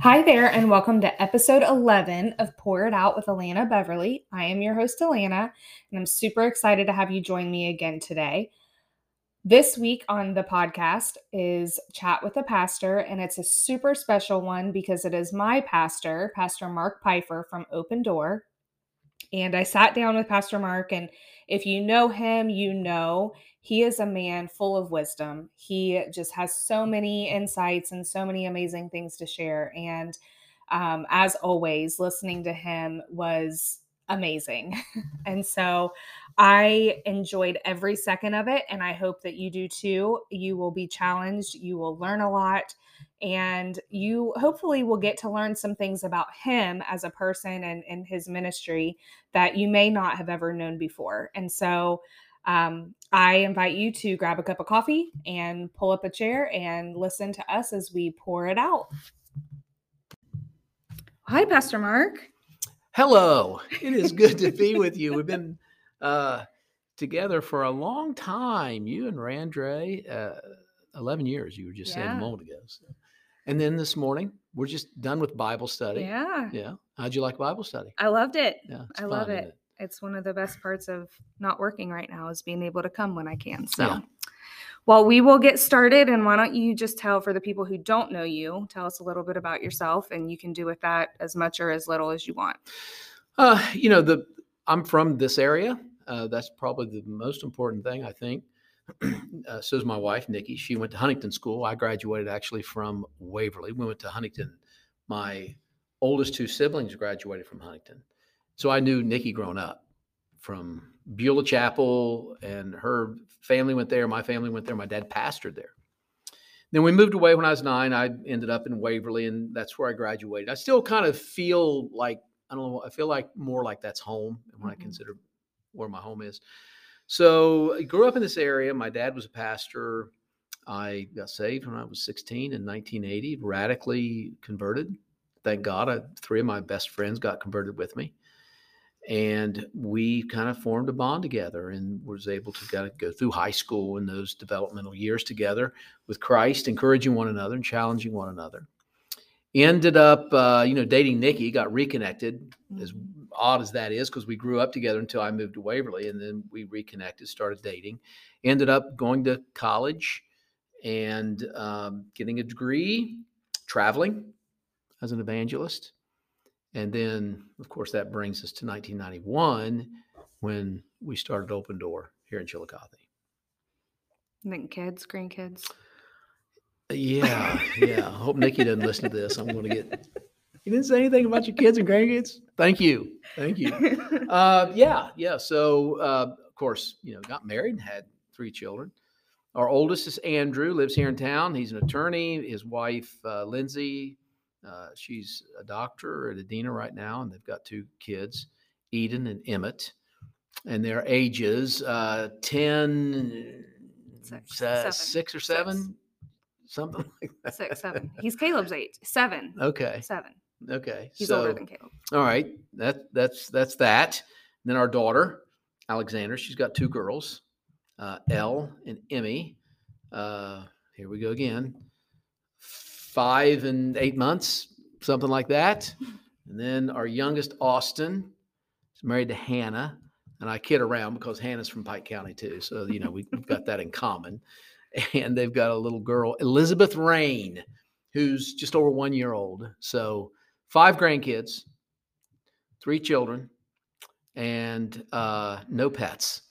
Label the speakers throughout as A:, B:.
A: Hi there, and welcome to episode 11 of Pour It Out with Alana Beverly. I am your host, Alana, and I'm super excited to have you join me again today. This week on the podcast is Chat with a Pastor, and it's a super special one because it is my pastor, Pastor Mark Pfeifer from Open Door. And I sat down with Pastor Mark, and if you know him, you know he is a man full of wisdom. He just has so many insights and so many amazing things to share. And um, as always, listening to him was amazing. and so I enjoyed every second of it. And I hope that you do too. You will be challenged, you will learn a lot, and you hopefully will get to learn some things about him as a person and, and his ministry that you may not have ever known before. And so um, I invite you to grab a cup of coffee and pull up a chair and listen to us as we pour it out. Hi, Pastor Mark.
B: Hello. It is good to be with you. We've been uh, together for a long time. You and Randre, uh, 11 years, you were just saying a moment ago. So. And then this morning, we're just done with Bible study.
A: Yeah,
B: Yeah. How'd you like Bible study?
A: I loved it.
B: Yeah. it's
A: I love
B: fun, isn't
A: it. It's one of the best parts of not working right now is being able to come when I can. So,
B: Yeah.
A: well, we will get started. And why don't you just tell for the people who don't know you, tell us a little bit about yourself, and you can do with that as much or as little as you want.
B: Uh, you know, the I'm from this area. Uh, that's probably the most important thing, I think. uh, so is my wife, Nikki. She went to Huntington School. I graduated actually from Waverly. We went to Huntington. My oldest two siblings graduated from Huntington. So I knew Nikki growing up from Beulah Chapel, and her family went there. My family went there. My dad pastored there. Then we moved away when I was nine. I ended up in Waverly, and that's where I graduated. I still kind of feel like I don't know. I feel like more like that's home when
A: Mhm.
B: I consider where my home is. So I grew up in this area. My dad was a pastor. I got saved when I was 16 in 1980, radically converted. Thank God, I, three of my best friends got converted with me. And we kind of formed a bond together and was able to kind of go through high school and those developmental years together with Christ, encouraging one another and challenging one another. Ended up, uh, you know, dating Nikki, got reconnected, as odd as that is, because we grew up together until I moved to Waverly, and then we reconnected, started dating. Ended up going to college and um, getting a degree, traveling as an evangelist. And then, of course, that brings us to 1991 when we started Open Door here in Chillicothe.
A: And then kids, grandkids.
B: Yeah, yeah. I hope Nikki doesn't listen to this. I'm going to get. You didn't say anything about your kids and grandkids. Thank you, thank you. Uh, yeah, yeah. So, uh, of course, you know, got married and had three children. Our oldest is Andrew, lives here in town. He's an attorney. His wife, uh, Lindsay, uh, she's a doctor at Adena right now, and they've got two kids, Eden and Emmett. And their ages uh, 10,
A: Six,
B: uh, six or
A: Six.
B: seven, something like that.
A: Six, seven. He's Caleb's eight. Seven.
B: Okay.
A: Seven.
B: Okay.
A: He's
B: so,
A: older than Caleb.
B: all right. That that's that's that. And then our daughter, Alexander, she's got two girls, uh, Elle and Emmy. Uh, here we go again. Five and eight months, something like that. And then our youngest, Austin, is married to Hannah. And I kid around because Hannah's from Pike County too. So, you know, we, we've got that in common. And they've got a little girl, Elizabeth Rain, who's just over one year old. So, five grandkids, three children, and uh, no pets.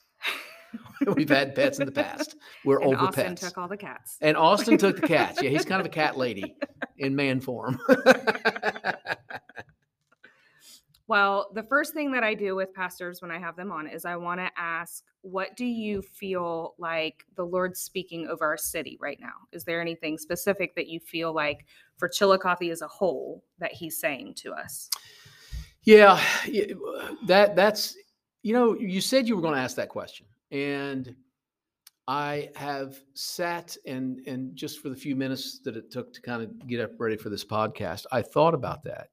B: We've had pets in the past. We're older pets.
A: And
B: over
A: Austin
B: pets.
A: took all the cats.
B: and Austin took the cats. Yeah, he's kind of a cat lady in man form.
A: Well, the first thing that I do with pastors when I have them on is I want to ask, what do you feel like the Lord's speaking over our city right now? Is there anything specific that you feel like for Chillicothe as a whole that He's saying to us?
B: yeah, that that's you know, you said you were going to ask that question, and I have sat and and just for the few minutes that it took to kind of get up ready for this podcast, I thought about that,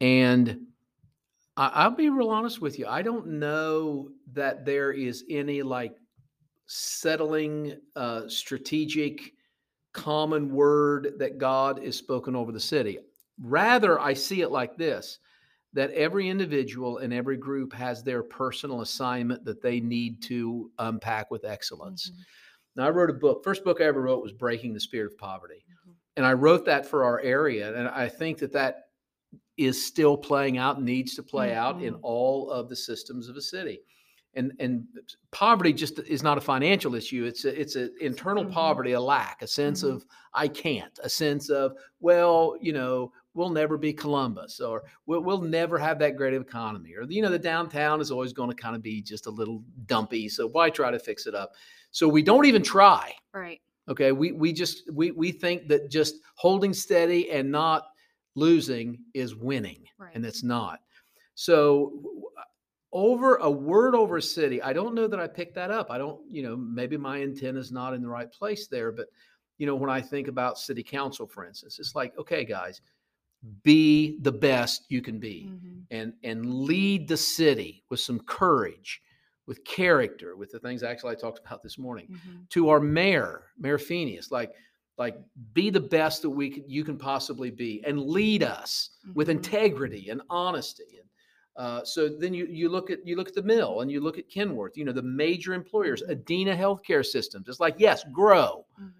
B: and I, I'll be real honest with you. I don't know that there is any like settling uh, strategic common word that God is spoken over the city. Rather, I see it like this that every individual and every group has their personal assignment that they need to unpack with excellence.
A: Mhm.
B: Now, I wrote a book. First book I ever wrote was Breaking the Spirit of Poverty.
A: Mhm.
B: And I wrote that for our area. And I think that that is still playing out, needs to play out in
A: Mhm.
B: all of the systems of a city. And, and poverty just is not a financial issue. It's a, it's an internal
A: Mhm.
B: poverty, a lack, a sense
A: Mhm.
B: of I can't, a sense of well, you know, we'll never be Columbus, or we'll, we'll never have that great of economy, or you know, the downtown is always going to kind of be just a little dumpy. So why try to fix it up? So we don't even try.
A: Right.
B: Okay, we we just we we think that just holding steady and not losing is winning,
A: Right.
B: and it's not. So over a word over a city, I don't know that I picked that up. I don't, you know, maybe my antenna is not in the right place there, but you know, when I think about city council, for instance, it's like, okay, guys, be the best you can be
A: Mhm.
B: and and lead the city with some courage, with character, with the things actually I talked about this morning
A: Mhm.
B: to our mayor, Mayor Phineas, like, like be the best that we can, you can possibly be, and lead us with
A: Mhm.
B: integrity and honesty. And uh, so then you you look at you look at the mill and you look at Kenworth, you know the major employers,
A: Mhm.
B: Adena Healthcare Systems. It's like yes, grow,
A: Mhm.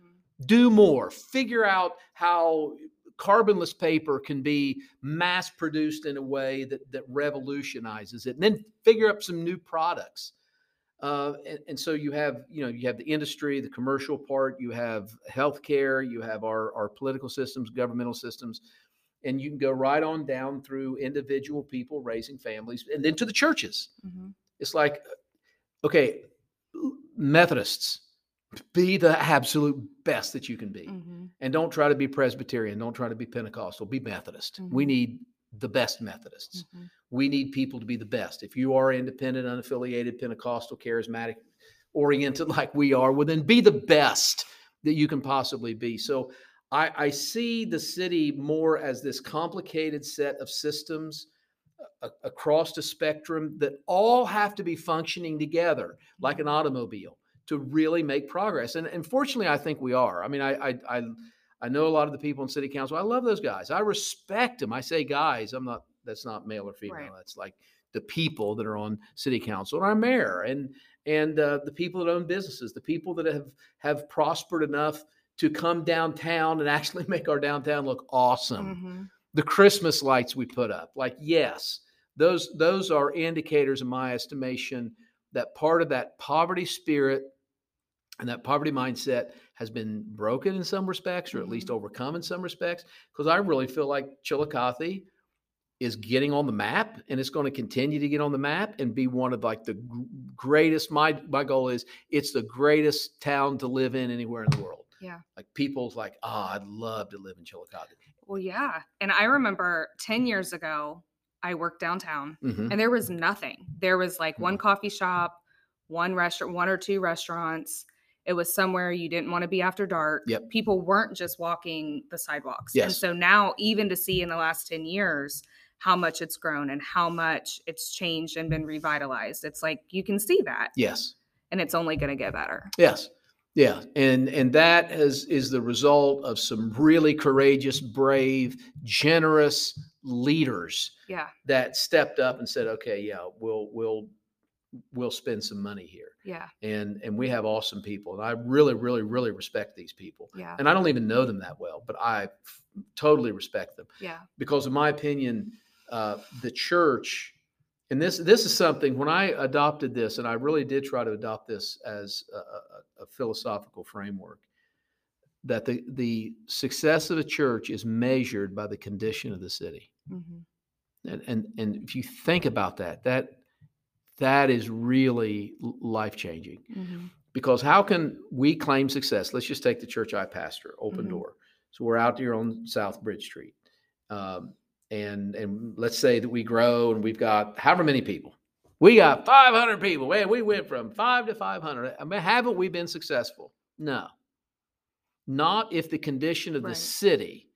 B: do more, figure out how carbonless paper can be mass produced in a way that that revolutionizes it, and then figure up some new products. Uh, and, and so you have, you know, you have the industry, the commercial part, you have healthcare, you have our, our political systems, governmental systems, and you can go right on down through individual people raising families, and then to the churches.
A: Mhm.
B: It's like, okay, Methodists, be the absolute best that you can be.
A: Mhm.
B: And don't try to be Presbyterian. Don't try to be Pentecostal. Be Methodist. We
A: Mhm.
B: need the best Methodists.
A: Mhm.
B: We need people to be the best. If you are independent, unaffiliated, Pentecostal, charismatic, oriented like we are, well, then be the best that you can possibly be. So I, I see the city more as this complicated set of systems a- across the spectrum that all have to be functioning together like an automobile to really make progress. And, and fortunately, I think we are. I mean, I, I, I, I know a lot of the people in city council. I love those guys. I respect them. I say guys. I'm not. That's not male or female.
A: Right.
B: That's like the people that are on city council and our mayor and and uh, the people that own businesses, the people that have have prospered enough to come downtown and actually make our downtown look awesome
A: Mhm.
B: the Christmas lights we put up. Like, yes, those those are indicators in my estimation that part of that poverty spirit and that poverty mindset has been broken in some respects, or at least mm-hmm. overcome in some respects. Because I really feel like Chillicothe is getting on the map, and it's going to continue to get on the map and be one of like the greatest. My my goal is it's the greatest town to live in anywhere in the world.
A: Yeah.
B: Like people's like, oh, I'd love to live in Chillicothe.
A: Well, yeah. And I remember 10 years ago, I worked downtown
B: Mhm.
A: and there was nothing. There was like
B: Mm-hmm.
A: one coffee shop, one restaurant, one or two restaurants. It was somewhere you didn't want to be after dark.
B: Yep.
A: People weren't just walking the sidewalks. And so now, even to see in the last 10 years how much it's grown and how much it's changed and been revitalized, it's like you can see that
B: Yes.
A: and it's only going to get better.
B: Yes. Yeah. And and that has is the result of some really courageous, brave, generous leaders
A: Yeah.
B: that stepped up and said, okay, yeah, we'll we'll we'll spend some money here.
A: Yeah.
B: And and we have awesome people. And I really, really, really respect these people.
A: Yeah.
B: And I don't even know them that well, but I f- totally respect them
A: Yeah.
B: because in my opinion uh, the church and this this is something when i adopted this and i really did try to adopt this as a, a, philosophical framework that the the success of a church is measured by the condition of the city
A: hmm
B: and and, and if you think about that that that is really life changing
A: hmm
B: because how can we claim success? Let's just take the church I pastor, Open
A: Mhm.
B: Door. So we're out here on South Bridge Street, um, and and let's say that we grow and we've got however many people. We got 500 people. Man, we went from five to 500. I mean, haven't we been successful? No. Not if the condition of the city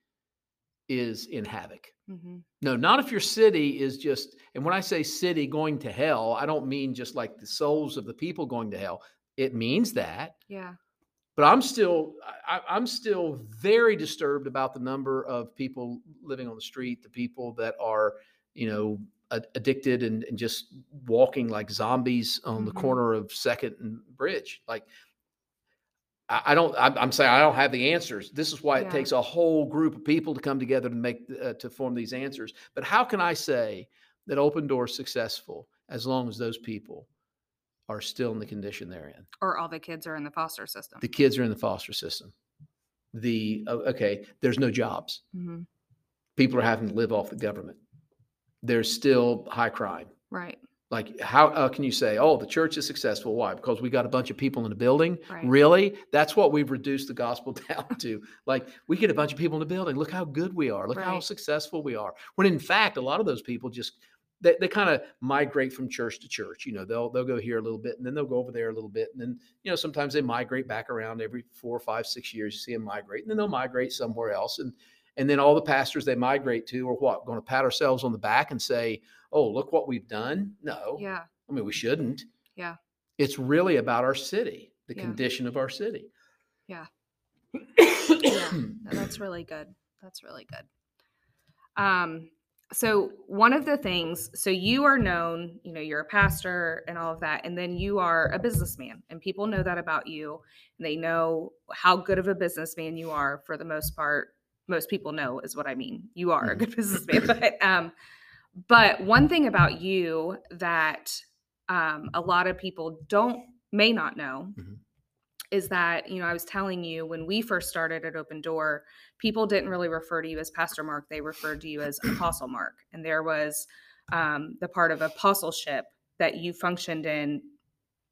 B: is in havoc.
A: hmm
B: No, not if your city is just, and when I say city going to hell, I don't mean just like the souls of the people going to hell. It means that,
A: Yeah.
B: But I'm still I, I'm still very disturbed about the number of people living on the street, the people that are you know addicted and, and just walking like zombies on mm-hmm. the corner of Second and Bridge. Like I, don't. I'm, saying I don't have the answers. This is why it takes a whole group of people to come together to make uh, to form these answers. But how can I say that Open Door is successful as long as those people are still in the condition they're in,
A: or all the kids are in the foster system?
B: The kids are in the foster system. The okay, there's no jobs. Mm-hmm. People are having to live off the government. There's still high crime.
A: Right.
B: Like, how uh, can you say, oh, the church is successful? Why? Because we got a bunch of people in the building?
A: Right.
B: Really? That's what we've reduced the gospel down to. like, we get a bunch of people in the building. Look how good we are. Look right. how successful we are. When in fact, a lot of those people just they, they kind of migrate from church to church. You know, they'll they'll go here a little bit and then they'll go over there a little bit. And then, you know, sometimes they migrate back around every four, five, six years. You see them migrate, and then they'll migrate somewhere else. And and then all the pastors they migrate to are what? Going to pat ourselves on the back and say, Oh, look what we've done? No.
A: Yeah.
B: I mean, we shouldn't.
A: Yeah.
B: It's really about our city, the yeah. condition of our city.
A: Yeah. yeah. That's really good. That's really good. Um, so one of the things, so you are known, you know, you're a pastor and all of that, and then you are a businessman, and people know that about you. And they know how good of a businessman you are for the most part. Most people know is what I mean. You are a mm-hmm. good businessman, but um, but one thing about you that um, a lot of people don't may not know mm-hmm. is that you know I was telling you when we first started at Open Door, people didn't really refer to you as Pastor Mark; they referred to you as Apostle Mark, and there was um, the part of apostleship that you functioned in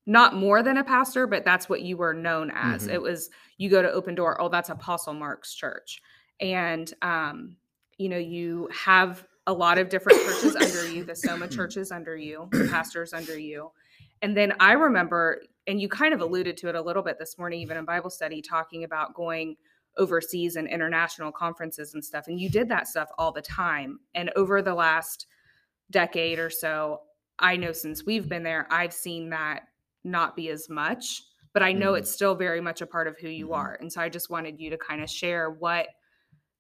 A: not more than a pastor, but that's what you were known as. Mm-hmm. It was you go to Open Door, oh, that's Apostle Mark's church, and um, you know you have a lot of different churches under you, the Soma churches under you, the pastors under you. And then I remember, and you kind of alluded to it a little bit this morning, even in Bible study, talking about going overseas and international conferences and stuff. And you did that stuff all the time. And over the last decade or so, I know since we've been there, I've seen that not be as much, but I know mm-hmm. it's still very much a part of who you mm-hmm. are. And so I just wanted you to kind of share what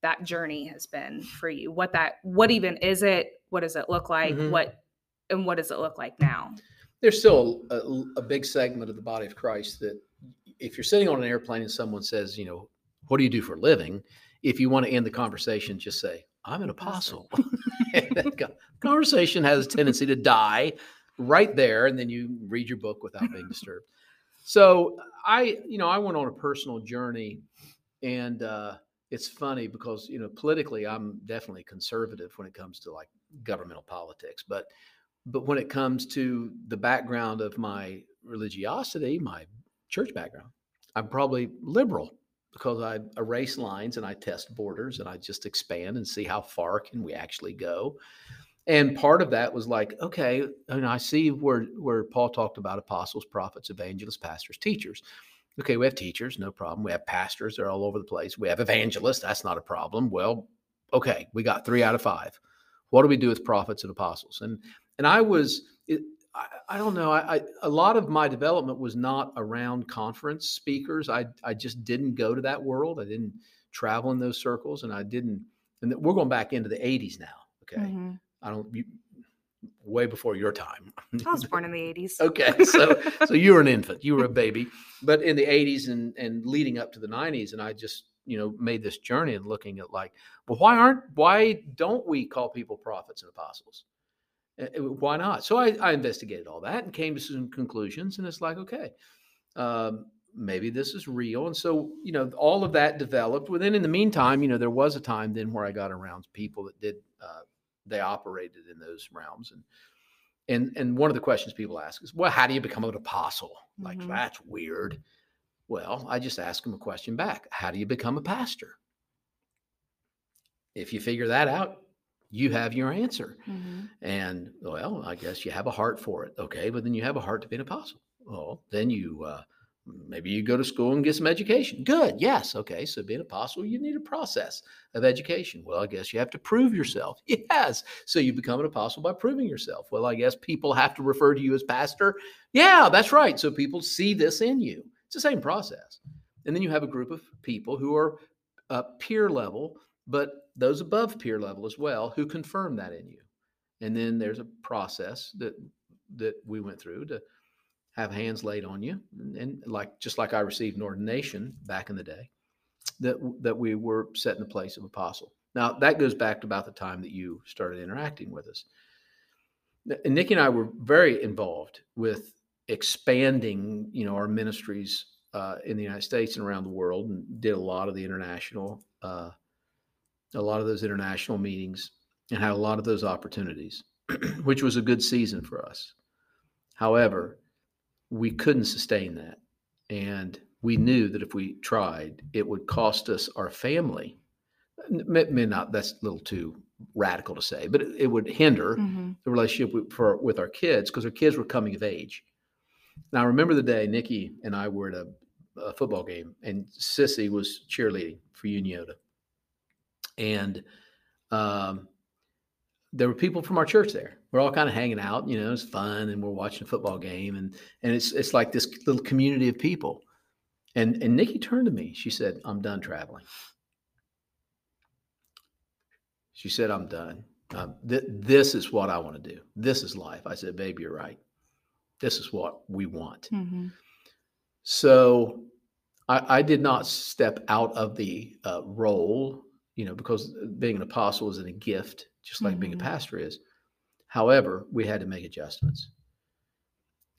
A: that journey has been for you what that what even is it what does it look like mm-hmm. what and what does it look like now
B: there's still a, a, big segment of the body of christ that if you're sitting on an airplane and someone says you know what do you do for a living? If you want to end the conversation just say i'm an apostle. That conversation has a tendency to die right there and then you read your book without being disturbed. So i you know i went on a personal journey and uh, it's funny because you know politically i'm definitely conservative when it comes to like governmental politics but but when it comes to the background of my religiosity my church background i'm probably liberal because i erase lines and i test borders and i just expand and see how far can we actually go and part of that was like okay and i see where where paul talked about apostles prophets evangelists pastors teachers Okay, we have teachers, no problem. We have pastors, they're all over the place. We have evangelists, that's not a problem. Well, okay, we got three out of five. What do we do with prophets and apostles? And and I was, I, I, don't know, I, I, a lot of my development was not around conference speakers. I I just didn't go to that world. I didn't travel in those circles, and I didn't. And we're going back into the '80s now. Okay, mm-hmm. I don't. You, way before your time.
A: I was born in the 80s.
B: okay. So so you were an infant. You were a baby. But in the 80s and and leading up to the 90s and I just, you know, made this journey and looking at like, well why aren't why don't we call people prophets and apostles? Eh, eh, why not? So I, I investigated all that and came to some conclusions and it's like, okay, um, maybe this is real. And so, you know, all of that developed. Well, then in the meantime, you know, there was a time then where I got around people that did uh, they operated in those realms and and and one of the questions people ask is well how do you become an apostle like mm-hmm. that's weird well i just ask them a question back how do you become a pastor if you figure that out you have your answer mm-hmm. and well i guess you have a heart for it okay but then you have a heart to be an apostle well then you uh, Maybe you go to school and get some education. Good. Yes. Okay. So being an apostle, you need a process of education. Well, I guess you have to prove yourself. Yes. So you become an apostle by proving yourself. Well, I guess people have to refer to you as pastor. Yeah, that's right. So people see this in you. It's the same process. And then you have a group of people who are uh, peer level, but those above peer level as well who confirm that in you. And then there's a process that that we went through to have hands laid on you, and, like just like I received an ordination back in the day, that that we were set in the place of apostle. Now that goes back to about the time that you started interacting with us. And Nikki and I were very involved with expanding, you know, our ministries uh, in the United States and around the world, and did a lot of the international, uh, a lot of those international meetings, and had a lot of those opportunities, which was a good season for us. However, we couldn't sustain that, and we knew that if we tried, it would cost us our family. May, may not. That's a little too radical to say, but it, it would hinder mm-hmm. the relationship with, for, with our kids because our kids were coming of age. Now, I remember the day Nikki and I were at a, a football game, and Sissy was cheerleading for Unioto. And um, there were people from our church there. We're all kind of hanging out, you know, it's fun, and we're watching a football game, and and it's it's like this little community of people. And and Nikki turned to me. She said, "I'm done traveling." She said, "I'm done. Um, th- this is what I want to do. This is life." I said, "Babe, you're right. This is what we want." Mm-hmm. So, I, I, did not step out of the uh, role, you know, because being an apostle isn't a gift, just like mm-hmm. being a mm-hmm. pastor is. However, we had to make adjustments,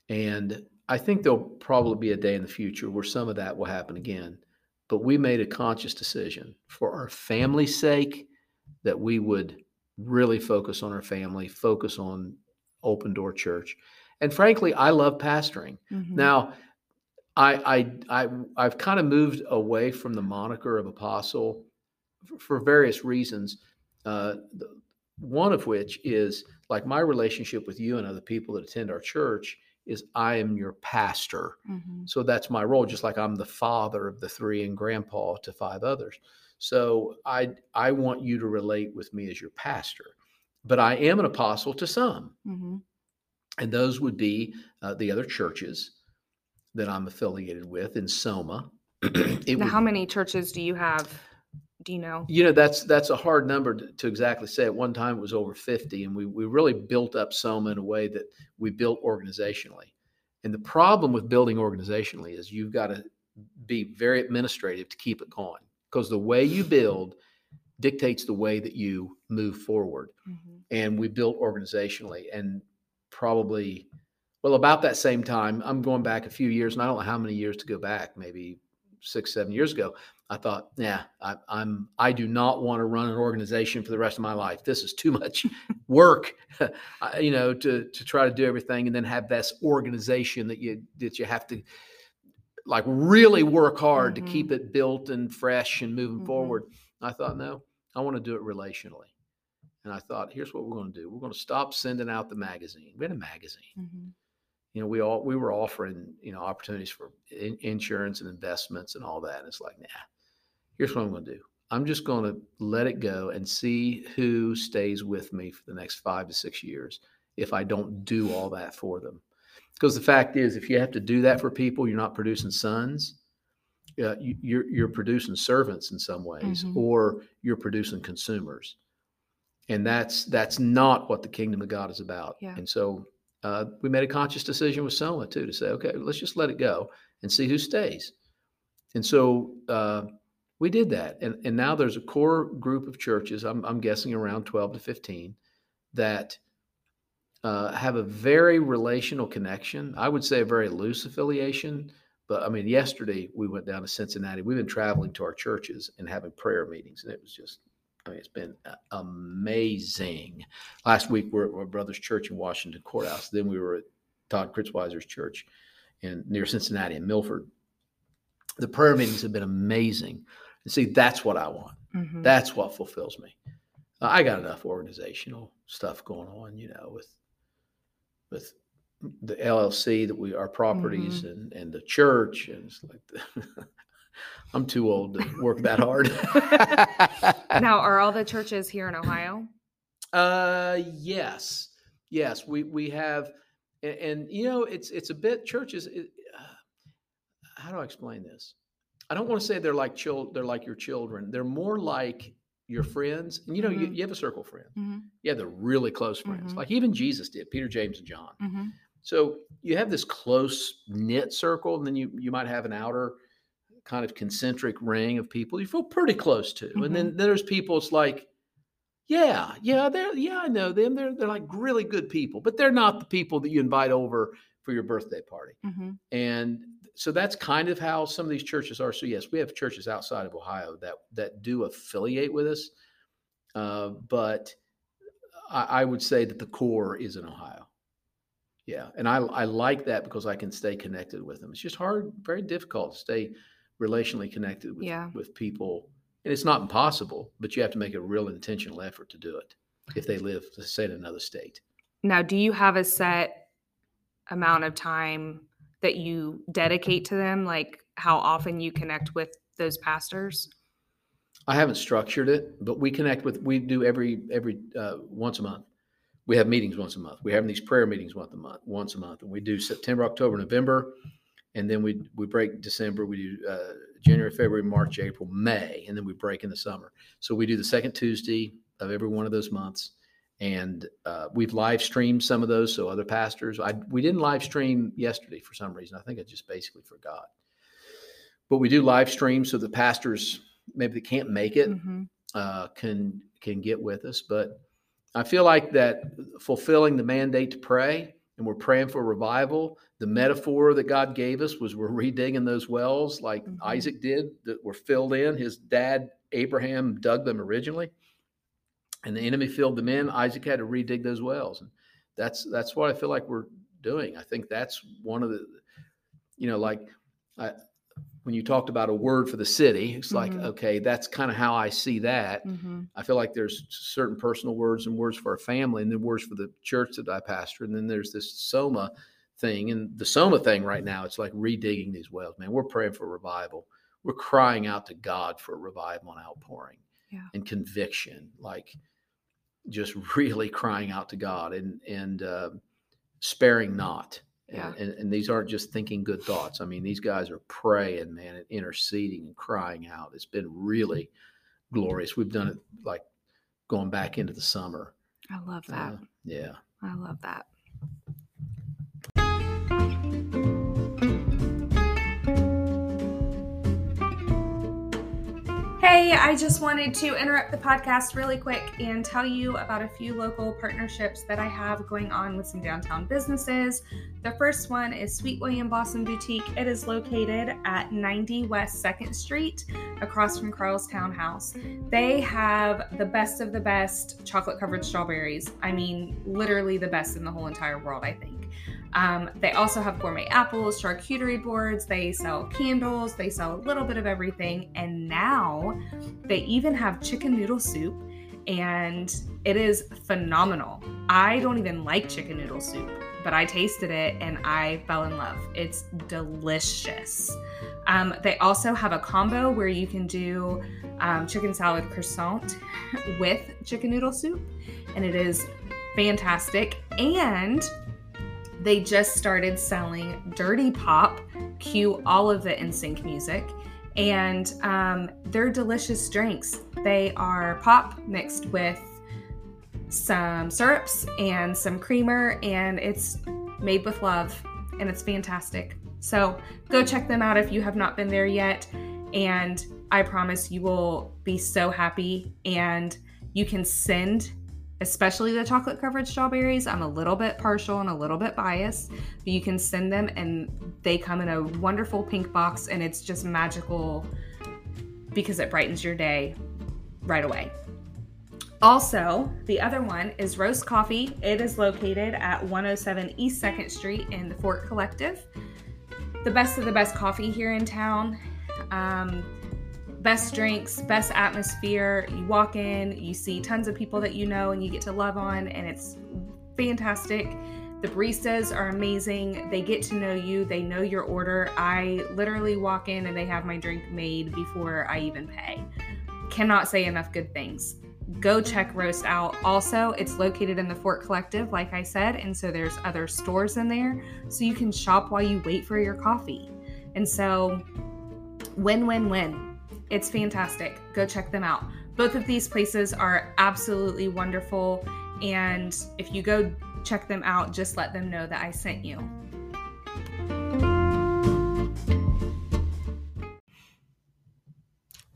B: and I think there'll probably be a day in the future where some of that will happen again. But we made a conscious decision for our family's sake that we would really focus on our family, focus on open door church. And frankly, I love pastoring. Mm-hmm. Now, I, I, I, I've kind of moved away from the moniker of apostle for, various reasons. Uh, one of which is like my relationship with you and other people that attend our church is I am your pastor. Mm-hmm. So that's my role, just like I'm the father of the three and grandpa to five others. So I I want you to relate with me as your pastor, but I am an apostle to some, mm-hmm. and those would be uh, the other churches that I'm affiliated with in Soma.
A: now, would, how many churches do you have? Do you know?
B: You know that's that's a hard number to, to, exactly say. At one time, it was over fifty, and we we really built up Soma in a way that we built organizationally. And the problem with building organizationally is you've got to be very administrative to keep it going because the way you build dictates the way that you move forward. Mm-hmm. And we built organizationally and probably well about that same time i'm going back a few years and i don't know how many years to go back maybe six seven years ago i thought yeah I, i'm i do not want to run an organization for the rest of my life this is too much work you know to to try to do everything and then have this organization that you that you have to like really work hard mm-hmm. to keep it built and fresh and moving mm-hmm. forward. I thought, no, I want to do it relationally. And I thought, here's what we're going to do. We're going to stop sending out the magazine. We had a magazine. Mm-hmm. You know, we all we were offering you know opportunities for in, insurance and investments and all that. And it's like, nah. Here's what I'm going to do. I'm just going to let it go and see who stays with me for the next five to six years if I don't do all that for them. Because the fact is, if you have to do that for people, you're not producing sons. Uh, you, you're, you're producing servants in some ways, mm-hmm. or you're producing consumers, and that's that's not what the kingdom of God is about. Yeah. And so uh, we made a conscious decision with Soma too to say, okay, let's just let it go and see who stays. And so uh, we did that, and and now there's a core group of churches. I'm I'm guessing around 12 to 15 that uh, have a very relational connection. I would say a very loose affiliation. But I mean, yesterday we went down to Cincinnati. We've been traveling to our churches and having prayer meetings, and it was just, I mean, it's been uh, amazing. Last week we we're at my brother's church in Washington Courthouse. Then we were at Todd Kritzweiser's church in near Cincinnati in Milford. The prayer meetings have been amazing. And see, that's what I want. Mm-hmm. That's what fulfills me. I got enough organizational stuff going on, you know, with with the LLC that we our properties mm-hmm. and and the church and it's like the, I'm too old to work that hard.
A: now, are all the churches here in Ohio?
B: Uh, yes, yes. We we have, and, and you know, it's it's a bit churches. It, uh, how do I explain this? I don't want to say they're like chil- they're like your children. They're more like your friends. And you know, you,
A: Mhm.
B: you have a circle of friends.
A: Mhm.
B: You have the really close friends,
A: Mhm.
B: like even Jesus did, Peter, James, and John.
A: Mhm.
B: So you have this close knit circle, and then you you might have an outer kind of concentric ring of people you feel pretty close to. And then, then there's people it's like, yeah, yeah, they're yeah, I know them. They're they're like really good people, but they're not the people that you invite over for your birthday party.
A: Mhm.
B: And so that's kind of how some of these churches are. So yes, we have churches outside of Ohio that that do affiliate with us, uh, but I, I would say that the core is in Ohio. Yeah, and I I like that because I can stay connected with them. It's just hard, very difficult to stay relationally connected with
A: Yeah.
B: with people, and it's not impossible, but you have to make a real intentional effort to do it if they live, let's say, in another state.
A: Now, do you have a set amount of time that you dedicate to them? Like how often you connect with those pastors?
B: I haven't structured it, but we connect with we do every every uh, once a month. We have meetings once a month. We have these prayer meetings once a month, once a month, and we do September, October, November, and then we we break December. We do uh, January, February, March, April, May, and then we break in the summer. So we do the second Tuesday of every one of those months, and uh, we've live streamed some of those. So other pastors, I we didn't live stream yesterday for some reason. I think I just basically forgot. But we do live stream so the pastors maybe they can't make it
A: Mhm.
B: uh, can can get with us. But I feel like that fulfilling the mandate to pray, and we're praying for revival. The metaphor that God gave us was we're redigging those wells like
A: Mhm.
B: Isaac did that were filled in. His dad Abraham dug them originally, and the enemy filled them in. Isaac had to redig those wells, and that's that's what I feel like we're doing. I think that's one of the, you know, like I, when you talked about a word for the city, it's like
A: Mhm.
B: okay, that's kind of how I see that.
A: Mhm.
B: I feel like there's certain personal words and words for our family, and then words for the church that I pastor, and then there's this Soma thing. And the Soma thing right now, it's like redigging these wells. Man, we're praying for revival. We're crying out to God for revival and outpouring
A: Yeah.
B: and conviction, like just really crying out to God and and uh, sparing not. And, and, and these aren't just thinking good thoughts. I mean, these guys are praying, man, and interceding and crying out. It's been really glorious. We've done it like going back into the summer.
A: I love that.
B: Uh, yeah.
A: I love that. Hey, I just wanted to interrupt the podcast really quick and tell you about a few local partnerships that I have going on with some downtown businesses. The first one is Sweet William Blossom Boutique. It is located at 90 West 2nd Street across from Carl's Townhouse. They have the best of the best chocolate covered strawberries. I mean, literally the best in the whole entire world, I think. Um, they also have gourmet apples, charcuterie boards, they sell candles, they sell a little bit of everything. And now they even have chicken noodle soup, and it is phenomenal. I don't even like chicken noodle soup, but I tasted it and I fell in love. It's delicious. Um, they also have a combo where you can do um, chicken salad croissant with chicken noodle soup, and it is fantastic. And they just started selling Dirty Pop, cue all of the NSYNC music, and um, they're delicious drinks. They are pop mixed with some syrups and some creamer, and it's made with love, and it's fantastic. So go check them out if you have not been there yet, and I promise you will be so happy. And you can send especially the chocolate covered strawberries. I'm a little bit partial and a little bit biased, but you can send them and they come in a wonderful pink box and it's just magical because it brightens your day right away. Also, the other one is Roast Coffee. It is located at 107 East 2nd Street in the Fort Collective. The best of the best coffee here in town. Um, best drinks, best atmosphere. You walk in, you see tons of people that you know and you get to love on, and it's fantastic. The baristas are amazing. They get to know you, they know your order. I literally walk in and they have my drink made before I even pay. Cannot say enough good things. Go check Roast out. Also, it's located in the Fort Collective, like I said, and so there's other stores in there. So you can shop while you wait for your coffee. And so Win win win. It's fantastic. Go check them out. Both of these places are absolutely wonderful. And if you go check them out, just let them know that I sent you.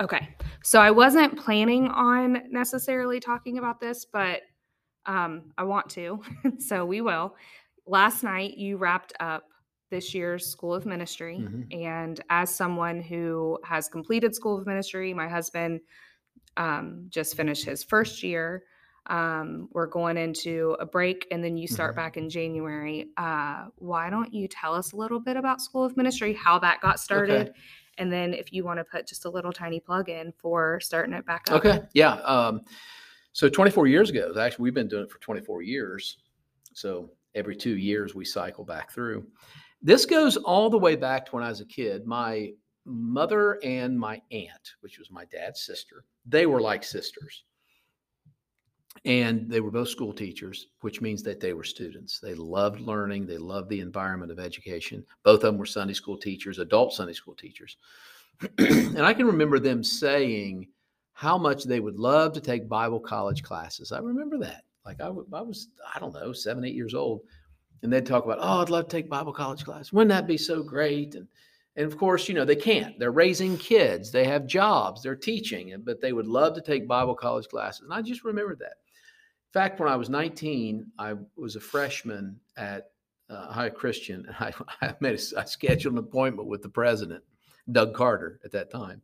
A: Okay, so I wasn't planning on necessarily talking about this, but um, I want to, so we will. Last night, you wrapped up this year's School of Ministry.
B: Mhm.
A: And as someone who has completed School of Ministry, my husband um, just finished his first year. Um, we're going into a break and then you start
B: Mhm.
A: back in January. Uh, why don't you tell us a little bit about School of Ministry, how that got started? And then if you want to put just a little tiny plug in for starting it back up.
B: Okay. Yeah. Um, so 24 years ago, actually, we've been doing it for 24 years. So every two years we cycle back through. This goes all the way back to when I was a kid. My mother and my aunt, which was my dad's sister, they were like sisters. And they were both school teachers, which means that they were students. They loved learning, they loved the environment of education. Both of them were Sunday school teachers, adult Sunday school teachers. and I can remember them saying how much they would love to take Bible college classes. I remember that. Like I, was, I don't know, seven, eight years old. And they'd talk about, oh, I'd love to take Bible college class. Wouldn't that be so great? And and of course, you know, they can't. They're raising kids, they have jobs, they're teaching, but they would love to take Bible college classes. And I just remembered that. In fact, when I was 19, I was a freshman at uh, Ohio Christian, and I, I made a, I scheduled an appointment with the president, Doug Carter, at that time.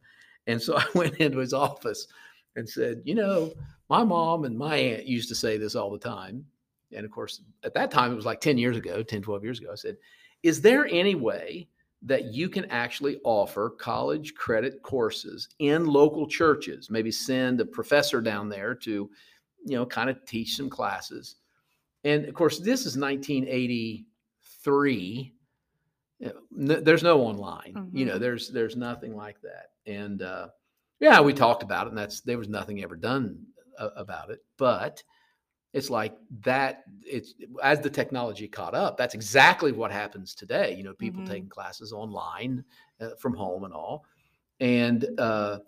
B: And so I went into his office and said, you know, my mom and my aunt used to say this all the time. And of course, at that time, it was like 10 years ago, 10, 12 years ago. I said, is there any way that you can actually offer college credit courses in local churches? Maybe send a professor down there to, you know, kind of teach some classes. And of course, this is 1983. You know, n- There's no online. You know,
A: Mhm.
B: there's there's nothing like that. And uh, yeah, we talked about it, and that's there was nothing ever done about it. But it's like that. It's as the technology caught up. That's exactly what happens today. You know, people
A: Mhm.
B: taking classes online uh, from home and all. And uh,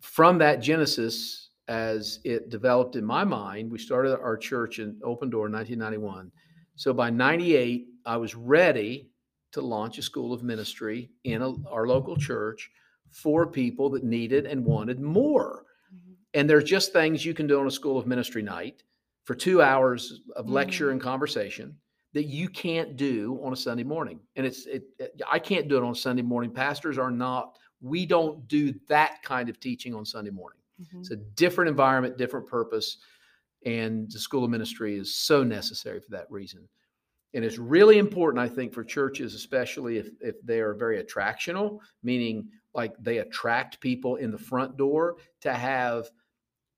B: from that genesis, as it developed in my mind, we started our church in Open Door in 1991. So by 98, I was ready to launch a school of ministry in a, our local church for people that needed and wanted more.
A: Mhm.
B: And there's just things you can do on a school of ministry night for two hours of lecture
A: Mhm.
B: and conversation that you can't do on a Sunday morning. And it's it, it- I can't do it on Sunday morning. Pastors are not. We don't do that kind of teaching on Sunday morning.
A: Mhm.
B: It's a different environment, different purpose, and the school of ministry is so necessary for that reason. And it's really important, I think, for churches, especially if if they are very attractional, meaning like they attract people in the front door, to have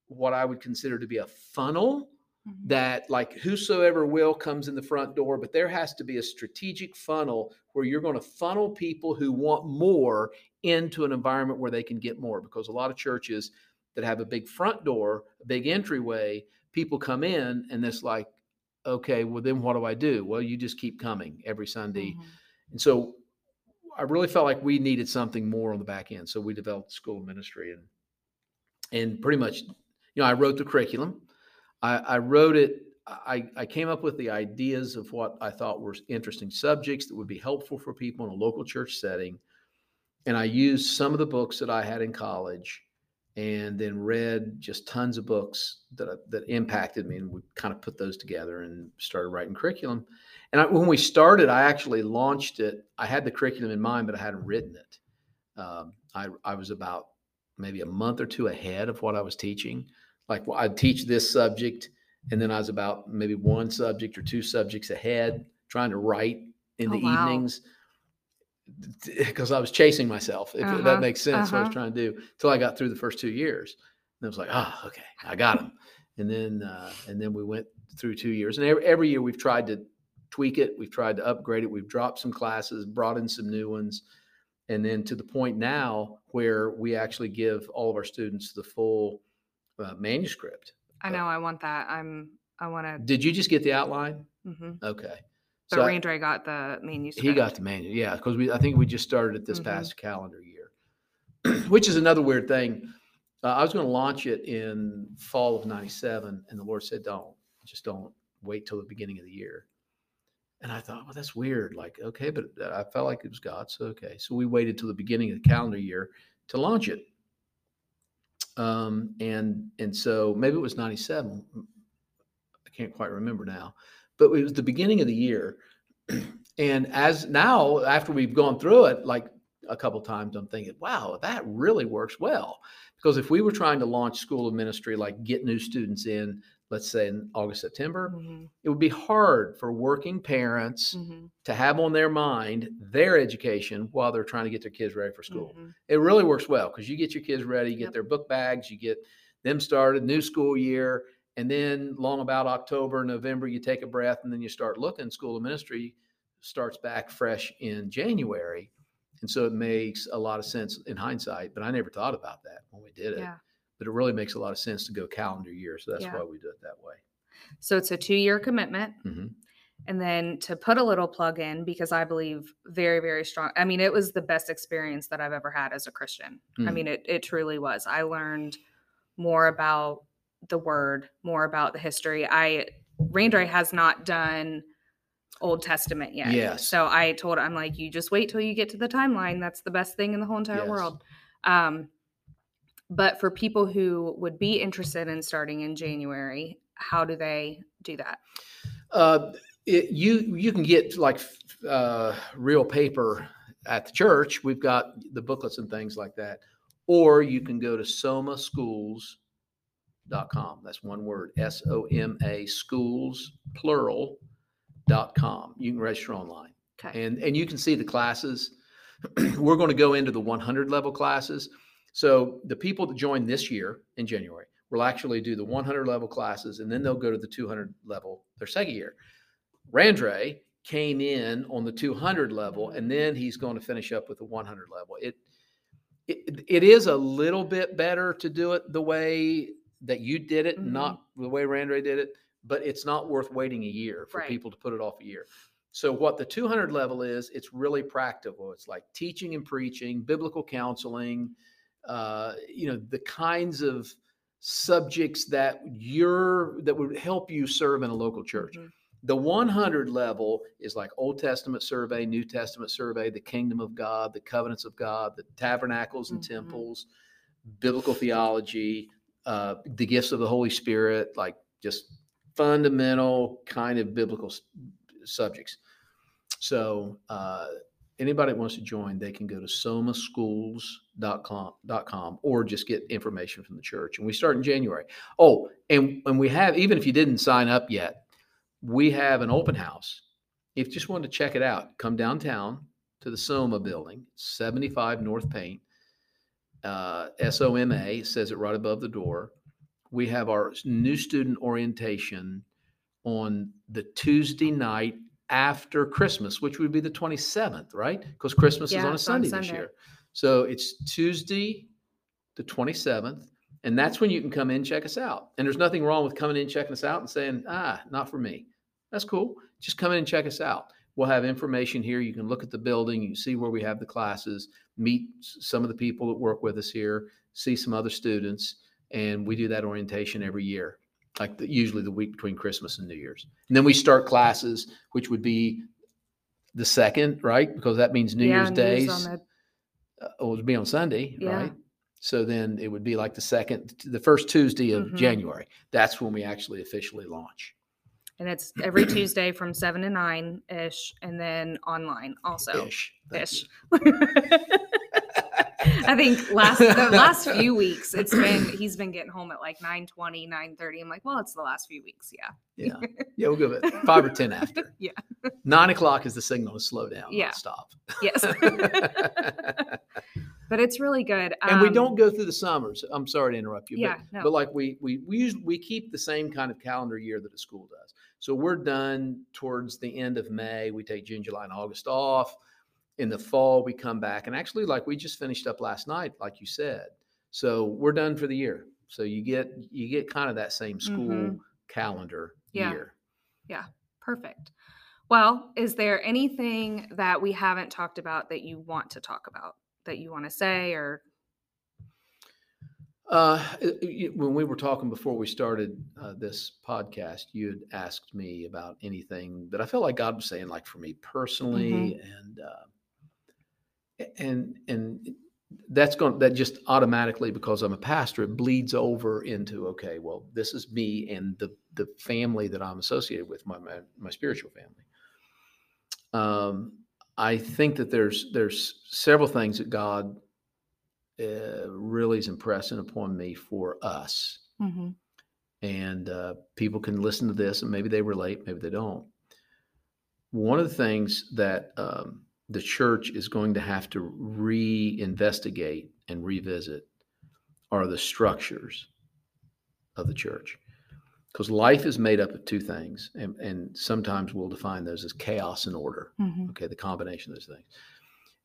B: what I would consider to be a funnel
A: Mhm.
B: that like whosoever will comes in the front door but there has to be a strategic funnel where you're going to funnel people who want more into an environment where they can get more because a lot of churches that have a big front door a big entryway people come in and it's like okay well then what do i do well you just keep coming every sunday
A: Mhm.
B: and so I really felt like we needed something more on the back end. So we developed school of ministry and and pretty much, you know, I wrote the curriculum. I, I wrote it. I, I came up with the ideas of what I thought were interesting subjects that would be helpful for people in a local church setting. And I used some of the books that I had in college and then read just tons of books that, that impacted me. And we kind of put those together and started writing curriculum. And I, when we started, I actually launched it. I had the curriculum in mind, but I hadn't written it. Um, I, I was about maybe a month or two ahead of what I was teaching. Like well, I'd teach this subject, and then I was about maybe one subject or two subjects ahead, trying to write in
A: Oh,
B: the
A: wow.
B: evenings because I was chasing myself. If
A: Uh-huh,
B: that makes sense, what I was
A: uh-huh.
B: trying to do until I got through the first two years. And I was like, oh, okay, I got them. And then uh, and then we went through two years, and every, every year we've tried to tweak it, we've tried to upgrade it, we've dropped some classes, brought in some new ones, and then to the point now where we actually give all of our students the full uh, manuscript.
A: I know. I want that. I'm. I want to.
B: Did you just get the outline?
A: hmm
B: Okay.
A: But
B: I-
A: Randre got the manuscript.
B: he got the manual, yeah, because we I think we just started it this
A: Mhm.
B: past calendar year. which is another weird thing. Uh, I was going to launch it in fall of '97, and the Lord said, "Don't, just don't wait till the beginning of the year." And I thought, well, that's weird. Like, okay, but I felt like it was God, so okay. So we waited till the beginning of the calendar year to launch it. Um, and and so maybe it was '97. I can't quite remember now, but it was the beginning of the year. and as now, after we've gone through it, like a couple times, I'm thinking, wow, that really works well. Because if we were trying to launch school of ministry, like get new students in, let's say in August, September, mm-hmm. it would be hard for working parents mm-hmm. to have on their mind their education while they're trying to get their kids ready for school. Mm-hmm. It really works well because you get your kids ready, you get yep. their book bags, you get them started, new school year, and then long about October, November, you take a breath and then you start looking. School of Ministry starts back fresh in January. And so it makes a lot of sense in hindsight, but I never thought about that when we did it. Yeah but it really makes a lot of sense to go calendar year. So that's yeah. why we do it that way.
A: So it's a two year commitment. Mm-hmm. And then to put a little plug in, because I believe very, very strong. I mean, it was the best experience that I've ever had as a Christian. Mm-hmm. I mean, it, it truly was. I learned more about the word, more about the history. I, Randre has not done Old Testament yet.
B: Yes.
A: So I told I'm like, you just wait till you get to the timeline. That's the best thing in the whole entire yes. world. Um, but for people who would be interested in starting in January, how do they do that?
B: Uh, it, you you can get like uh, real paper at the church. We've got the booklets and things like that. Or you can go to somaschools.com. That's one word, S O M A schools, plural, dot com. You can register online. Okay. And, and you can see the classes. We're going to go into the 100 level classes so the people that join this year in January will actually do the 100 level classes, and then they'll go to the 200 level their second year. Randre came in on the 200 level, and then he's going to finish up with the 100 level. It, it it is a little bit better to do it the way that you did it, mm-hmm. not the way Randre did it, but it's not worth waiting a year for right. people to put it off a year. So what the 200 level is, it's really practical. It's like teaching and preaching, biblical counseling, uh, you know the kinds of subjects that you're that would help you serve in a local church. Mm-hmm. The 100 level is like Old Testament survey, New Testament survey, the kingdom of God, the covenants of God, the tabernacles and mm-hmm. temples, biblical theology, uh, the gifts of the Holy Spirit, like just fundamental kind of biblical subjects. So uh, anybody that wants to join, they can go to somaschools.com or just get information from the church. And we start in January. Oh, and, and we have, even if you didn't sign up yet, we have an open house. If you just wanted to check it out, come downtown to the Soma building, 75 North Paint. Uh, SOMA says it right above the door. We have our new student orientation on the Tuesday night after Christmas, which would be the 27th, right? Because Christmas yeah, is on a Sunday, on Sunday, this year. So it's Tuesday, the 27th. And that's when you can come in, check us out. And there's nothing wrong with coming in, checking us out, and saying, ah, not for me. That's cool. Just come in and check us out. We'll have information here. You can look at the building, you see where we have the classes, meet some of the people that work with us here, see some other students. And we do that orientation every year like the, usually the week between Christmas and New Year's. And then we start classes, which would be the second, right? Because that means New yeah, Year's days. Uh, it would be on Sunday, yeah. right? So then it would be like the second, the first Tuesday of mm-hmm. January. That's when we actually officially launch.
A: And it's every Tuesday from seven to nine ish, and then online also.
B: Ish.
A: Ish. I think last the last few weeks it's been he's been getting home at like 9 20, 9 30. I'm like, well, it's the last few weeks. Yeah.
B: Yeah. Yeah, we'll give it five or ten after.
A: yeah.
B: Nine o'clock is the signal to slow down, yeah. stop.
A: Yes. but it's really good.
B: Um, and we don't um, go through the summers. I'm sorry to interrupt you. Yeah. But, no. but like we we we use we keep the same kind of calendar year that a school does. So we're done towards the end of May. We take June, July, and August off in the fall we come back and actually like we just finished up last night like you said so we're done for the year. So you get you get kind of that same school mm-hmm. calendar
A: yeah.
B: year.
A: Yeah. Perfect. Well is there anything that we haven't talked about that you want to talk about that you want to say or?
B: Uh, when we were talking before we started uh, this podcast, you had asked me about anything that I felt like God was saying, like for me personally, and uh, and and that's going that just automatically because I'm a pastor, it bleeds over into okay, well, this is me and the the family that I'm associated with, my my, my spiritual family. Um, I think that there's there's several things that God uh, really is impressing upon me for us.
A: Mm-hmm.
B: And uh, people can listen to this and maybe they relate, maybe they don't. One of the things that um, the church is going to have to reinvestigate and revisit are the structures of the church. Because life is made up of two things, and, and sometimes we'll define those as chaos and order.
A: Mm-hmm.
B: Okay, the combination of those things.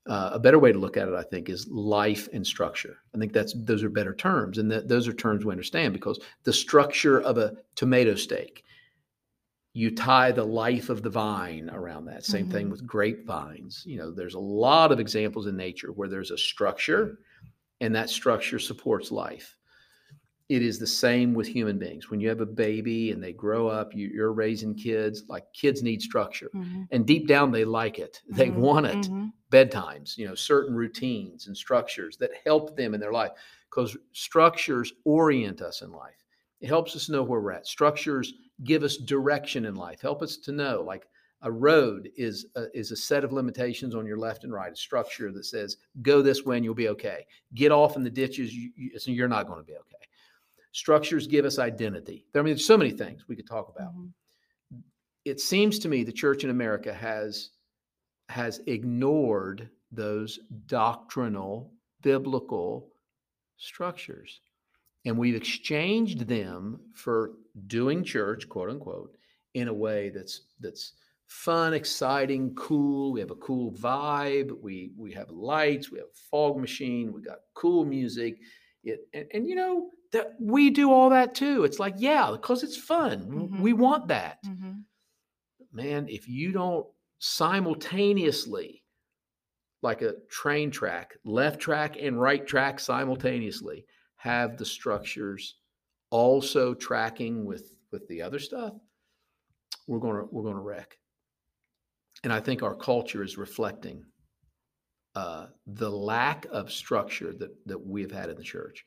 B: Uh, a better way to look at it, I think, is life and structure. I think that's those are better terms, and that those are terms we understand because the structure of a tomato stake, you tie the life of the vine around that. Same thing
A: Mhm.
B: with grapevines. You know, there's a lot of examples in nature where there's a structure, and that structure supports life. It is the same with human beings. When you have a baby and they grow up, you, you're raising kids. Like kids need structure,
A: Mm-hmm.
B: and deep down they like it. They
A: Mhm.
B: want it
A: Mm-hmm.
B: bedtimes, you know, certain routines and structures that help them in their life because structures orient us in life. It helps us know where we're at. Structures give us direction in life, help us to know like a road is a, is a set of limitations on your left and right, a structure that says go this way and you'll be okay. Get off in the ditches, you, you, so you're not going to be okay. Structures give us identity. I mean, there's so many things we could talk about
A: Mm-hmm.
B: it seems to me the church in America has has ignored those doctrinal biblical structures and we've exchanged them for doing church quote unquote in a way that's that's fun exciting cool. We have a cool vibe. We we have lights. We have a fog machine. We got cool music. It and, and you know that we do all that too. It's like yeah because it's fun.
A: Mhm.
B: we want that.
A: Mm-hmm.
B: man, if you don't simultaneously, like a train track, left track and right track simultaneously, have the structures also tracking with with the other stuff, we're gonna we're gonna wreck. And I think our culture is reflecting uh, the lack of structure that that we have had in the church.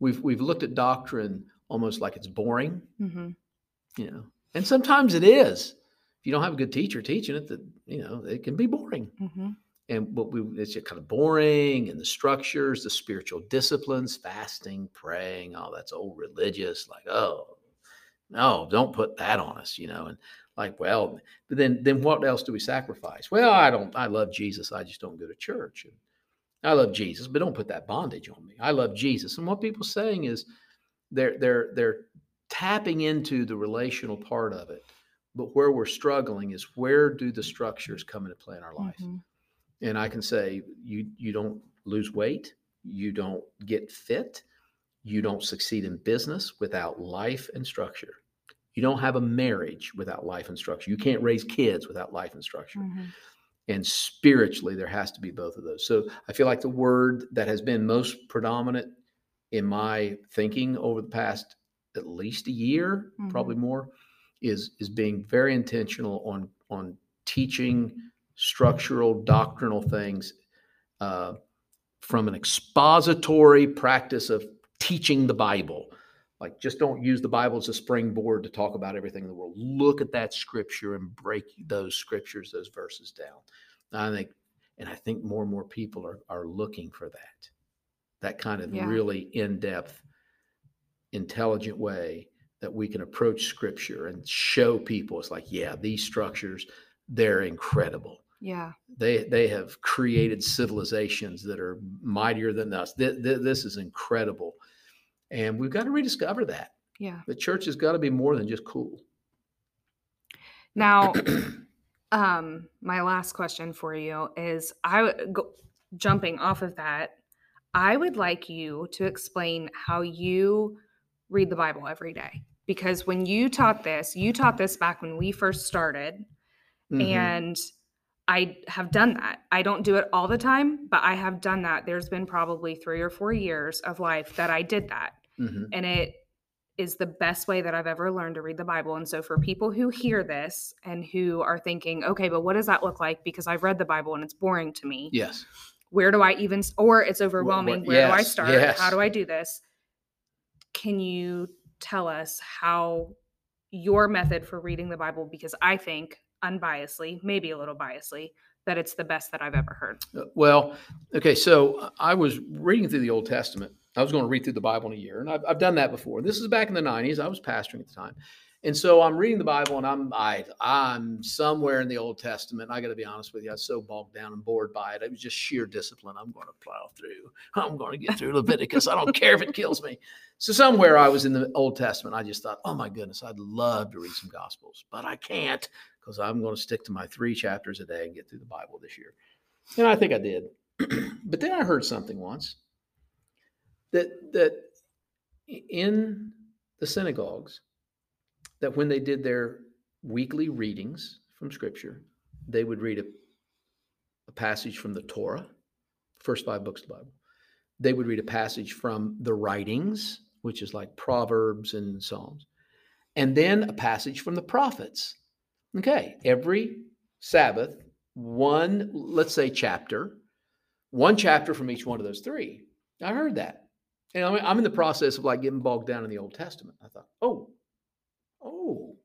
B: We've we've looked at doctrine almost like it's boring
A: Mm-hmm.
B: you know and sometimes it is if you don't have a good teacher teaching it that you know it can be boring
A: Mm-hmm.
B: And what we it's kind of boring and the structures the spiritual disciplines fasting praying all that's old religious like oh no don't put that on us you know and like well but then then what else do we sacrifice? Well i don't i love jesus i just don't go to church and i love jesus but don't put that bondage on me i love jesus. And what people saying is they're they're they're tapping into the relational part of it but where we're struggling is where do the structures come into play in our life?
A: Mm-hmm.
B: And i can say you you don't lose weight you don't get fit you don't succeed in business without life and structure. You don't have a marriage without life and structure. You can't raise kids without life and structure.
A: Mm-hmm.
B: and spiritually there has to be both of those. So i feel like the word that has been most predominant in my thinking over the past at least a year probably more is is being very intentional on on teaching structural doctrinal things uh, from an expository practice of teaching the bible. Like just don't use the bible as a springboard to talk about everything in the world. Look at that scripture and break those scriptures those verses down. I think and i think more and more people are are looking for that. That kind of
A: Yeah.
B: really in-depth intelligent way that we can approach scripture and show people. It's like yeah these structures they're incredible
A: Yeah.
B: they they have created civilizations that are mightier than us Th- th- this is incredible and we've got to rediscover that
A: Yeah.
B: the church has got to be more than just cool
A: Now, um, my last question for you is I go jumping off of that, I would like you to explain how you read the Bible every day. Because when you taught this, you taught this back when we first started.
B: Mhm.
A: And I have done that. I don't do it all the time, but I have done that. There's been probably three or four years of life that I did that.
B: hmm
A: And it is the best way that I've ever learned to read the Bible. And so, for people who hear this and who are thinking, okay, but what does that look like? Because I've read the Bible and it's boring to me.
B: Yes.
A: Where do I even, or it's overwhelming.
B: what-
A: Where do I start?
B: yes.
A: How do I do this? Can you tell us how your method for reading the Bible? Because I think unbiasedly, maybe a little biasedly, that it's the best that I've ever heard.
B: Uh, Well, okay, so I was reading through the Old Testament. I was going to read through the Bible in a year, and I've, I've done that before. This is back in the '90s. I was pastoring at the time, and so I'm reading the Bible, and I'm I, I'm somewhere in the Old Testament. I got to be honest with you, I was so bogged down and bored by it. It was just sheer discipline. I'm going to plow through. I'm going to get through Leviticus. I don't care if it kills me. So somewhere I was in the Old Testament. I just thought, oh my goodness, I'd love to read some Gospels, but I can't because I'm going to stick to my three chapters a day and get through the Bible this year. And I think I did. but then I heard something once that that in the synagogues that when they did their weekly readings from scripture, they would read a, a passage from the Torah, first five books of the Bible. They would read a passage from the writings, which is like Proverbs and Psalms, and then a passage from the prophets. Okay, every Sabbath, one, let's say, chapter, one chapter from each one of those three. I heard that. And I'm, in the process of like getting bogged down in the Old Testament. I thought, oh, oh,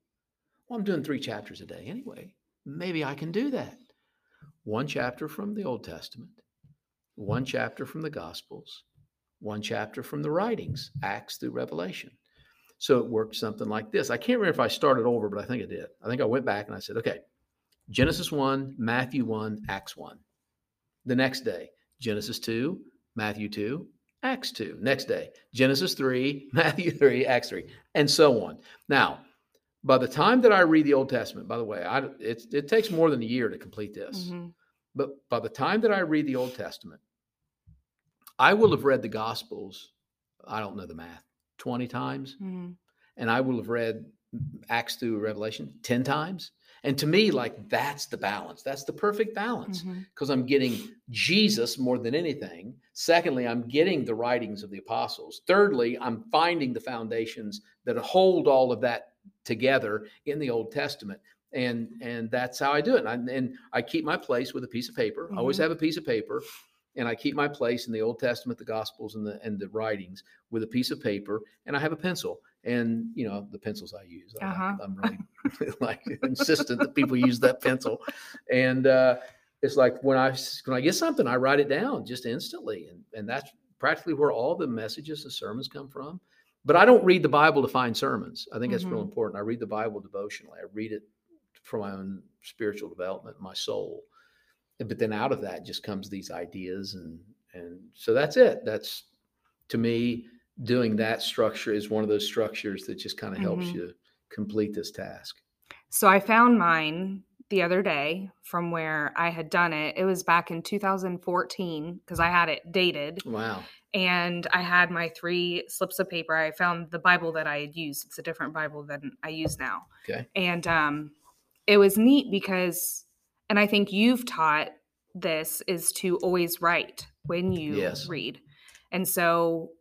B: well, I'm doing three chapters a day anyway. Maybe I can do that. One chapter from the Old Testament, one chapter from the Gospels, one chapter from the writings, Acts through Revelation. So it worked something like this. I can't remember if I started over, but I think I did. I think I went back and I said, okay, Genesis 1, Matthew 1, Acts 1. The next day, Genesis 2, Matthew 2, Acts 2. Next day, Genesis 3, Matthew 3, Acts 3, and so on. Now, by the time that I read the Old Testament, by the way, I, it, it takes more than a year to complete this.
A: Mhm.
B: But by the time that I read the Old Testament, I will have read the Gospels, I don't know the math, 20 times.
A: Mhm.
B: And I will have read Acts through Revelation 10 times. And to me, like that's the balance. That's the perfect balance because I'm getting Jesus more than anything. Secondly, I'm getting the writings of the apostles. Thirdly, I'm finding the foundations that hold all of that together in the Old Testament. And and that's how I do it. And I, and I keep my place with a piece of paper. I always
A: Mhm.
B: have a piece of paper, and I keep my place in the Old Testament, the Gospels, and the and the writings with a piece of paper, and I have a pencil. And you know the pencils I use. I-
A: Uh-huh.
B: I'm really like insistent that people use that pencil, and uh, it's like when I when I get something, I write it down just instantly, and and that's practically where all the messages, the sermons come from. But I don't read the Bible to find sermons. I think that's real
A: Mhm.
B: important. I read the Bible devotionally. I read it for my own spiritual development, my soul. But then out of that just comes these ideas, and and so that's it. That's to me doing that structure is one of those structures that just kind of helps
A: Mhm.
B: you complete this task.
A: So I found mine the other day from where I had done it. It was back in 2014 because I had it dated
B: Wow.
A: and I had my three slips of paper. I found the Bible that I had used. It's a different Bible than I use now.
B: Okay.
A: And um, it was neat because, and I think you've taught this is to always write when you
B: Yes.
A: read. And so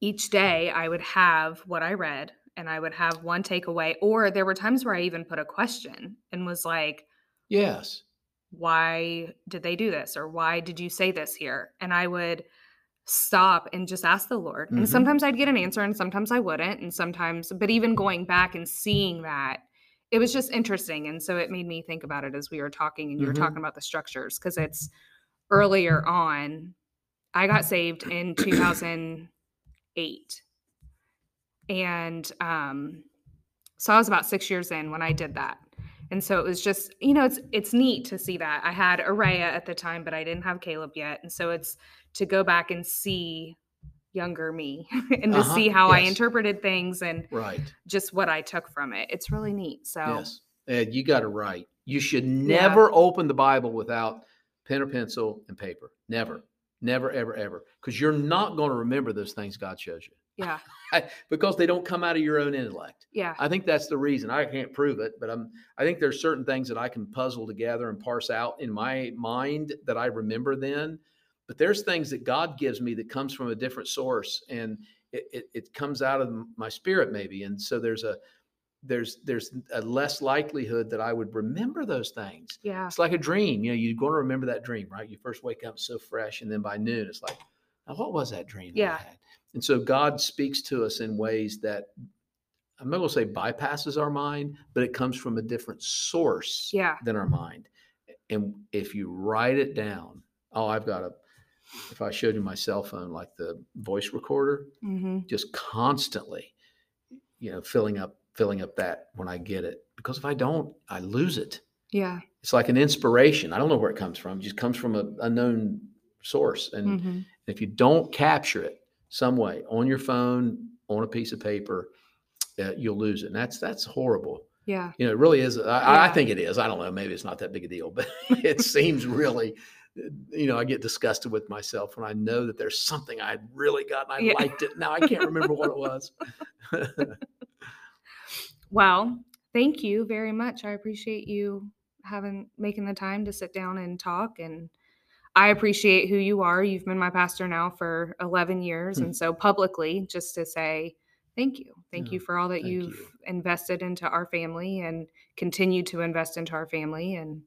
A: each day I would have what I read and I would have one takeaway. Or there were times where I even put a question and was like,
B: Yes.
A: why did they do this or why did you say this here and i would stop and just ask the lord
B: Mhm.
A: and sometimes i'd get an answer and sometimes i wouldn't and sometimes but even going back and seeing that it was just interesting and so it made me think about it as we were talking and you
B: Mhm.
A: were talking about the structures because it's earlier on i got saved in 2008 and um so i was about six years in when i did that and so it was just, you know, it's it's neat to see that. I had Araya at the time, but I didn't have Caleb yet. And so it's to go back and see younger me and to
B: Uh-huh,
A: see how I interpreted things and
B: Right.
A: just what I took from it. It's really neat. So
B: Yes. And you got it right. You should never open the Bible without pen or pencil and paper. Never. Never, ever, ever. Because you're not going to remember those things God shows you.
A: Yeah.
B: because they don't come out of your own intellect.
A: Yeah.
B: I think that's the reason. I can't prove it, but I'm I think there's certain things that I can puzzle together and parse out in my mind that I remember then. But there's things that God gives me that comes from a different source and it, it, it comes out of my spirit maybe. And so there's a there's there's a less likelihood that I would remember those things.
A: Yeah.
B: It's like a dream. You know, you're going to remember that dream, right? You first wake up so fresh, and then by noon, it's like, now what was that dream? that I
A: Yeah.
B: had? And so God speaks to us in ways that I'm not going to say bypasses our mind, but it comes from a different source
A: Yeah.
B: than our mind. And if you write it down, oh, I've got a. If I showed you my cell phone, like the voice recorder,
A: Mm-hmm.
B: just constantly, you know, filling up, filling up that when I get it. Because if I don't, I lose it.
A: Yeah.
B: It's like an inspiration. I don't know where it comes from. It just comes from a unknown source. And
A: Mm-hmm.
B: if you don't capture it some way on your phone, on a piece of paper, uh, you'll lose it. And that's that's horrible.
A: Yeah.
B: You know, it really is. I, I think it is. I don't know. Maybe it's not that big a deal, but it seems really. You know, I get disgusted with myself when I know that there's something I really got and I
A: Yeah.
B: liked it. Now I can't remember what it was.
A: Well, thank you very much. I appreciate you having making the time to sit down and talk and I appreciate who you are. You've been my pastor now for 11 years
B: Hmm.
A: and so publicly just to say thank you. Thank
B: Yeah,
A: you for all that you've
B: you.
A: invested into our family and continue to invest into our family and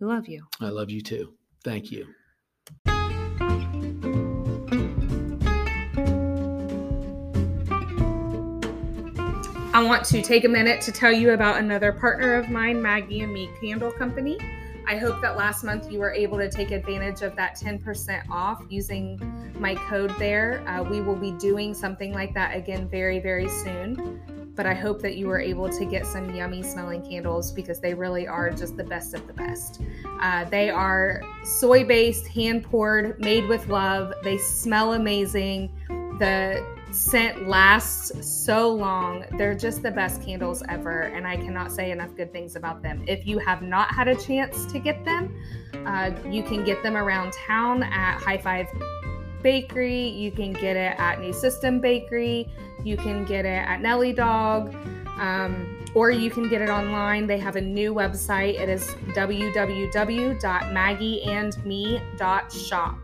A: we love you.
B: I love you too. Thank you.
A: I want to take a minute to tell you about another partner of mine, Maggie and Me Candle Company. I hope that last month you were able to take advantage of that 10% off using my code there. Uh, we will be doing something like that again very, very soon. But I hope that you were able to get some yummy smelling candles because they really are just the best of the best. Uh, they are soy based, hand poured, made with love. They smell amazing. The scent lasts so long. They're just the best candles ever, and I cannot say enough good things about them. If you have not had a chance to get them, uh, you can get them around town at High Five Bakery. You can get it at New System Bakery. You can get it at Nelly Dog. Um, or you can get it online. They have a new website. It is www.maggieandme.shop.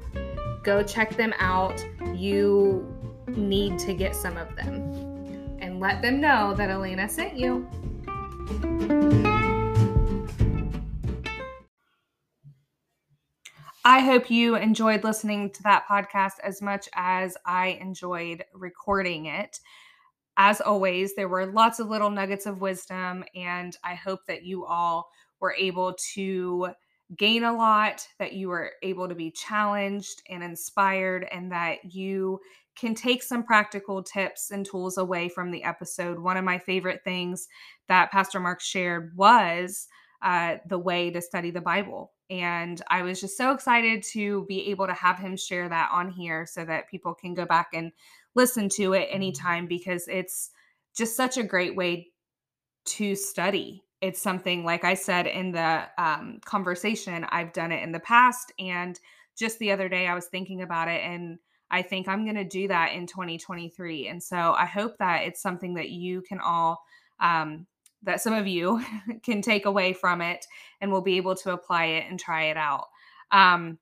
A: Go check them out. You need to get some of them and let them know that Elena sent you. I hope you enjoyed listening to that podcast as much as I enjoyed recording it. As always, there were lots of little nuggets of wisdom, and I hope that you all were able to gain a lot, that you were able to be challenged and inspired, and that you can take some practical tips and tools away from the episode. One of my favorite things that Pastor Mark shared was uh, the way to study the Bible. And I was just so excited to be able to have him share that on here so that people can go back and listen to it anytime because it's just such a great way to study. It's something, like I said in the um, conversation, I've done it in the past. And just the other day, I was thinking about it and I think I'm going to do that in 2023. And so I hope that it's something that you can all, um, that some of you can take away from it and will be able to apply it and try it out. Um,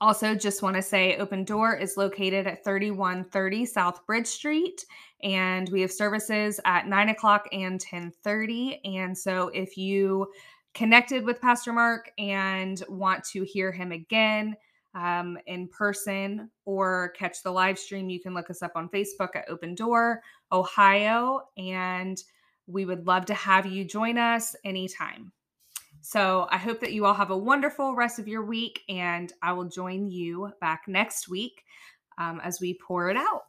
A: also, just want to say Open Door is located at 3130 South Bridge Street, and we have services at 9 o'clock and 1030. And so if you connected with Pastor Mark and want to hear him again, um, in person or catch the live stream, you can look us up on Facebook at Open Door Ohio, and we would love to have you join us anytime. So I hope that you all have a wonderful rest of your week, and I will join you back next week um, as we pour it out.